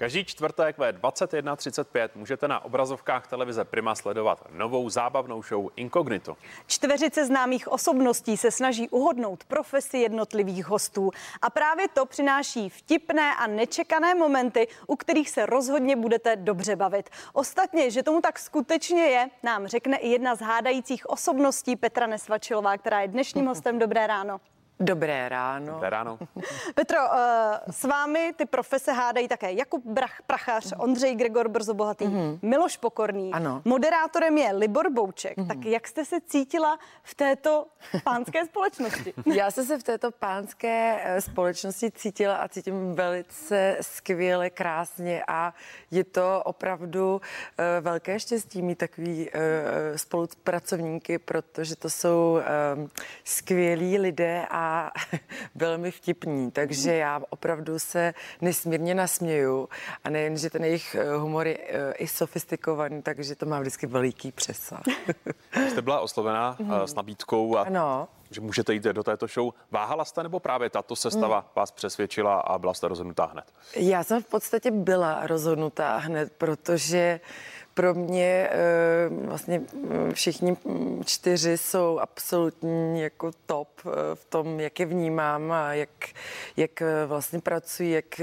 Každý čtvrtek ve 21.35 můžete na obrazovkách televize Prima sledovat novou zábavnou show Incognito. Čtveřice známých osobností se snaží uhodnout profesi jednotlivých hostů a právě to přináší vtipné a nečekané momenty, u kterých se rozhodně budete dobře bavit. Ostatně, že tomu tak skutečně je, nám řekne i jedna z hádajících osobností Petra Nesvačilová, která je dnešním hostem. Dobré ráno. Dobré ráno. Dobré ráno. Petro, uh, s vámi ty profese hádají také Jakub Brach, Prachař, Ondřej Gregor Brzobohatý, mm-hmm. Miloš Pokorný. Ano. Moderátorem je Libor Bouček. Mm-hmm. Tak jak jste se cítila v této pánské společnosti? Já jsem se v této pánské eh, společnosti cítila a cítím velice skvěle, krásně a je to opravdu uh, velké štěstí mít takový uh, spolupracovníky, protože to jsou uh, skvělí lidé a velmi vtipní, takže já opravdu se nesmírně nasměju a nejen, že ten jejich eh, humor je eh, i sofistikovaný, takže to má vždycky veliký přesah. Jste byla oslovená mm. s nabídkou a ano. že můžete jít do této show. Váhala jste nebo právě tato sestava mm. vás přesvědčila a byla jste rozhodnutá hned? Já jsem v podstatě byla rozhodnutá hned, protože pro mě eh, vlastně mm, všichni čtyři jsou absolutní jako top eh, v tom, jak je vnímám a jak, jak eh, vlastně pracují, jak,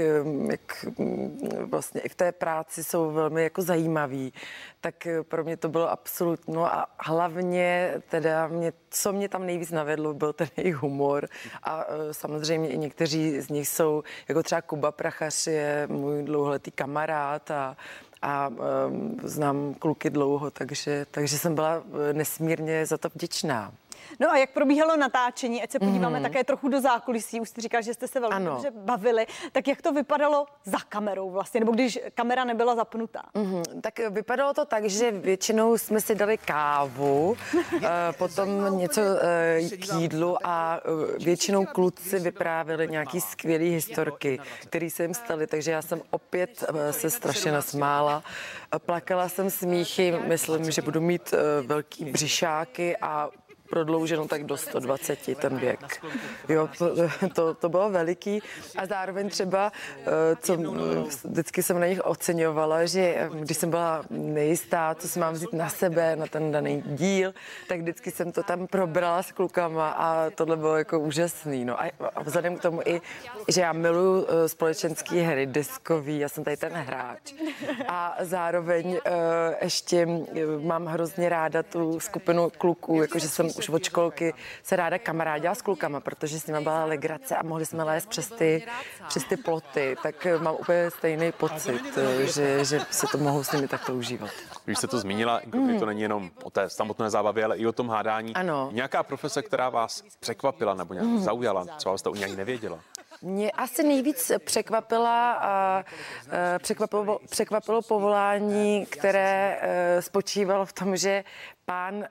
jak mm, vlastně i v té práci jsou velmi jako zajímaví. Tak pro mě to bylo absolutně, no a hlavně teda mě, co mě tam nejvíc navedlo, byl ten jejich humor a samozřejmě i někteří z nich jsou, jako třeba Kuba Prachař je můj dlouholetý kamarád a a um, znám kluky dlouho, takže, takže jsem byla eh, nesmírně za to vděčná. No a jak probíhalo natáčení, ať se podíváme mm-hmm. také trochu do zákulisí, už jste říkal, že jste se velmi ano. dobře bavili, tak jak to vypadalo za kamerou vlastně, nebo když kamera nebyla zapnutá? Mm-hmm. Tak vypadalo to tak, že většinou jsme si dali kávu, uh, potom něco uh, k jídlu a uh, většinou kluci vyprávěli nějaký skvělý historky, které se jim staly, takže já jsem opět uh, se strašně nasmála. Plakala jsem smíchy, myslím, že budu mít velký břišáky a prodlouženo tak do 120 ten věk. Jo, to, to, bylo veliký a zároveň třeba, eh, co vždycky jsem na nich oceňovala, že eh, když jsem byla nejistá, co si mám vzít na sebe, na ten daný díl, tak vždycky jsem to tam probrala s klukama a tohle bylo jako úžasný. No a, a vzhledem k tomu i, že já miluji eh, společenské hry, diskový, já jsem tady ten hráč a zároveň uh, ještě mám hrozně ráda tu skupinu kluků, jakože jsem už od školky se ráda kamarádila s klukama, protože s nimi byla legrace a mohli jsme lézt přes ty, přes ty ploty, tak mám úplně stejný pocit, že, že se to mohou s nimi takto užívat. Když jste to zmínila, mm. to není jenom o té samotné zábavě, ale i o tom hádání. Ano. Nějaká profese, která vás překvapila nebo nějak mm. zaujala, třeba jste o ní nevěděla? Mě asi nejvíc překvapila a, překvapilo, překvapilo povolání, které spočívalo v tom, že pán e,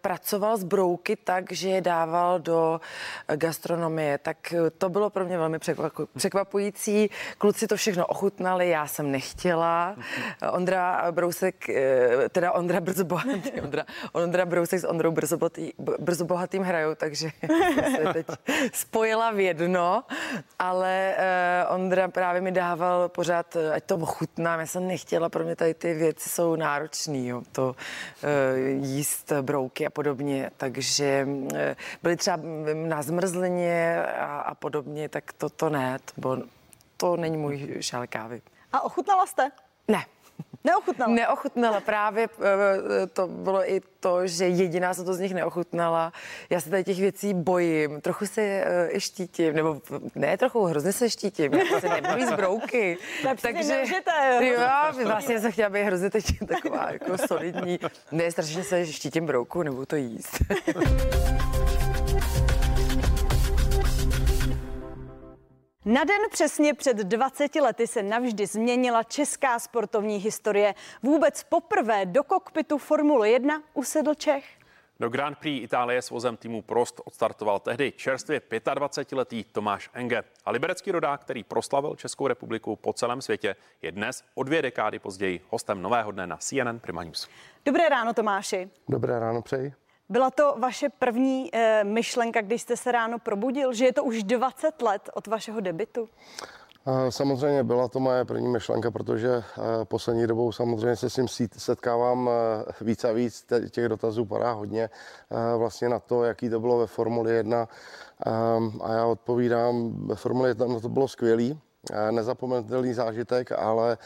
pracoval s brouky tak, že je dával do gastronomie, tak eh, to bylo pro mě velmi překvapující. Kluci to všechno ochutnali, já jsem nechtěla. Ondra Brousek, e, teda Ondra Brzobohatý, Ondra, Ondra Brousek s Ondrou Brzobohatý, Brzobohatým hrajou, takže se teď spojila v jedno, ale e, Ondra právě mi dával pořád, ať to ochutnám, já jsem nechtěla, pro mě tady ty věci jsou náročný, jo, to e, jíst brouky a podobně, takže eh, byly třeba na zmrzlině a, a podobně, tak to, to ne, to, bylo, to není můj šál kávy. A ochutnala jste? Ne. Neochutnala? Neochutnala. Právě eh, to bylo i to, že jediná se to z nich neochutnala. Já se tady těch věcí bojím. Trochu se uh, i štítím, nebo ne trochu, hrozně se štítím. Já se nebaví z brouky. Takže jo, vlastně jsem chtěla být hrozně teď taková jako solidní. Ne, strašně se štítím brouku, nebo to jíst. Na den přesně před 20 lety se navždy změnila česká sportovní historie. Vůbec poprvé do kokpitu Formule 1 usedl Čech. Do Grand Prix Itálie s vozem týmu Prost odstartoval tehdy čerstvě 25-letý Tomáš Enge. A liberecký rodák, který proslavil Českou republiku po celém světě, je dnes o dvě dekády později hostem nového dne na CNN Prima News. Dobré ráno, Tomáši. Dobré ráno, přeji. Byla to vaše první e, myšlenka, když jste se ráno probudil, že je to už 20 let od vašeho debitu? Samozřejmě byla to moje první myšlenka, protože poslední dobou samozřejmě se s tím setkávám víc a víc. Těch dotazů padá hodně vlastně na to, jaký to bylo ve Formuli 1. A já odpovídám, ve Formuli 1 no to bylo skvělý, nezapomenutelný zážitek, ale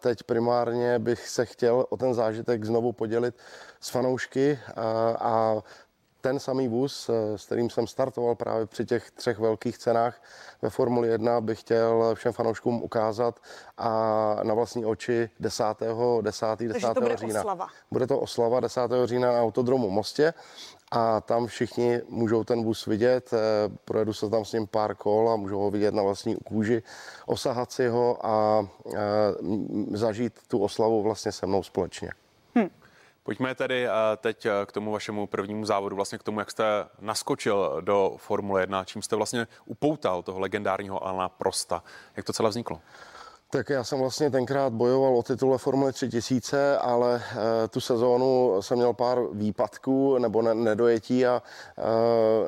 teď primárně bych se chtěl o ten zážitek znovu podělit s fanoušky a ten samý vůz, eh, s kterým jsem startoval právě při těch třech velkých cenách ve Formuli 1, bych chtěl všem fanouškům ukázat a na vlastní oči 10. 10. 10. to bude října. Oslava. Bude to oslava 10. října na autodromu Mostě a tam všichni můžou ten vůz vidět, eh, projedu se tam s ním pár kol a můžou ho vidět na vlastní kůži, osahat si ho a eh, zažít tu oslavu vlastně se mnou společně. Hm. Pojďme tedy eh, teď eh, k tomu vašemu prvnímu závodu, vlastně k tomu, jak jste naskočil do Formule 1, čím jste vlastně upoutal toho legendárního Alana Prosta. Jak to celé vzniklo? Tak já jsem vlastně tenkrát bojoval o titule Formule 3000, ale uh, tu sezónu jsem měl pár výpadků nebo ne, nedojetí a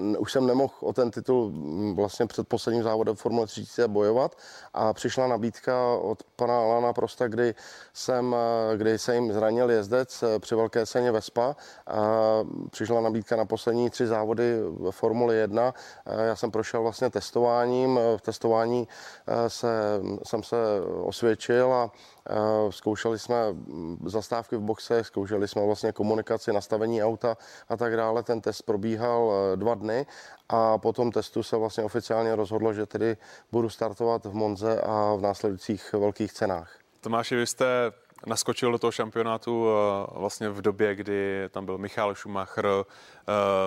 uh, už jsem nemohl o ten titul mm, vlastně před posledním závodem Formule 3000 bojovat a přišla nabídka od pana Alana Prosta, kdy jsem, uh, kdy se jim zranil jezdec při velké ceně Vespa. Uh, přišla nabídka na poslední tři závody v Formule 1. Uh, já jsem prošel vlastně testováním. V testování se, jsem se osvědčil a zkoušeli jsme zastávky v boxe, zkoušeli jsme vlastně komunikaci, nastavení auta a tak dále. Ten test probíhal e, dva dny a po tom testu se vlastně oficiálně rozhodlo, že tedy budu startovat v Monze a v následujících velkých cenách. Tomáši, vy jste naskočil do toho šampionátu e, vlastně v době, kdy tam byl Michal Schumacher, e,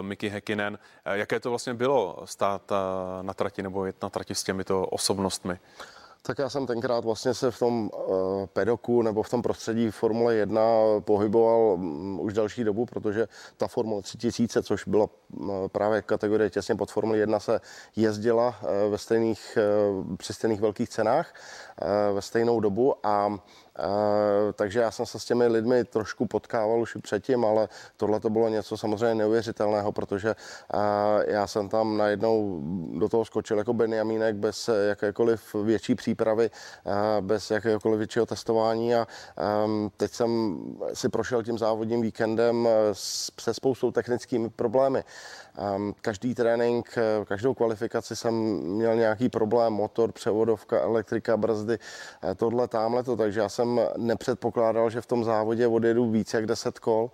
Mickey Häkkinen. Jaké to vlastně bylo stát na trati nebo jet na trati s těmito osobnostmi? Tak já jsem tenkrát vlastně se v tom uh, pedoku nebo v tom prostředí Formule 1 pohyboval um, už další dobu, protože ta Formule 3000, což byla uh, právě kategorie těsně pod Formule 1, se jezdila uh, ve stejných, uh, při stejných velkých cenách ve stejnou dobu a Eh, takže já jsem se s těmi lidmi trošku potkával už předtím, ale tohle to bylo něco samozřejmě neuvěřitelného, protože já jsem tam najednou do toho skočil jako Benjamínek bez jakékoliv větší přípravy, bez jakéhokoliv většího testování a teď jsem si prošel tím závodním víkendem se spoustou technickými problémy. Každý trénink, každou kvalifikaci jsem měl nějaký problém, motor, převodovka, elektrika, brzdy, tohle, tamhle to, takže já jsem jsem nepředpokládal, že v tom závodě odjedu více jak 10 kol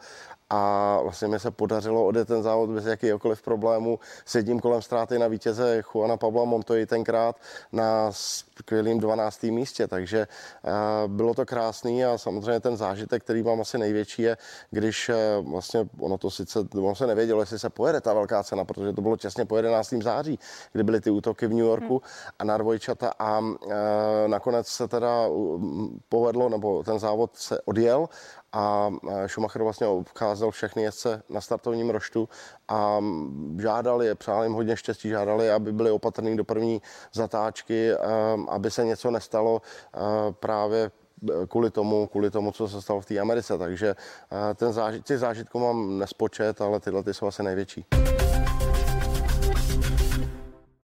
a vlastně mi se podařilo odjet ten závod bez jakýkoliv problému s jedním kolem ztráty na vítěze Juana Pabla Montoy tenkrát na skvělým 12. místě, takže eh, bylo to krásný a samozřejmě ten zážitek, který mám asi největší je, když eh, vlastně ono to sice, ono se nevědělo, jestli se pojede ta velká cena, protože to bylo těsně po 11. září, kdy byly ty útoky v New Yorku hmm. a na dvojčata a e, nakonec se teda povedlo, nebo ten závod se odjel a Schumacher vlastně obcházel všechny jezdce na startovním roštu a žádali je, přál jim hodně štěstí, žádali, aby byli opatrní do první zatáčky, aby se něco nestalo právě kvůli tomu, kvůli tomu, co se stalo v té Americe. Takže ten zážit, těch zážitků mám nespočet, ale tyhle ty jsou asi největší.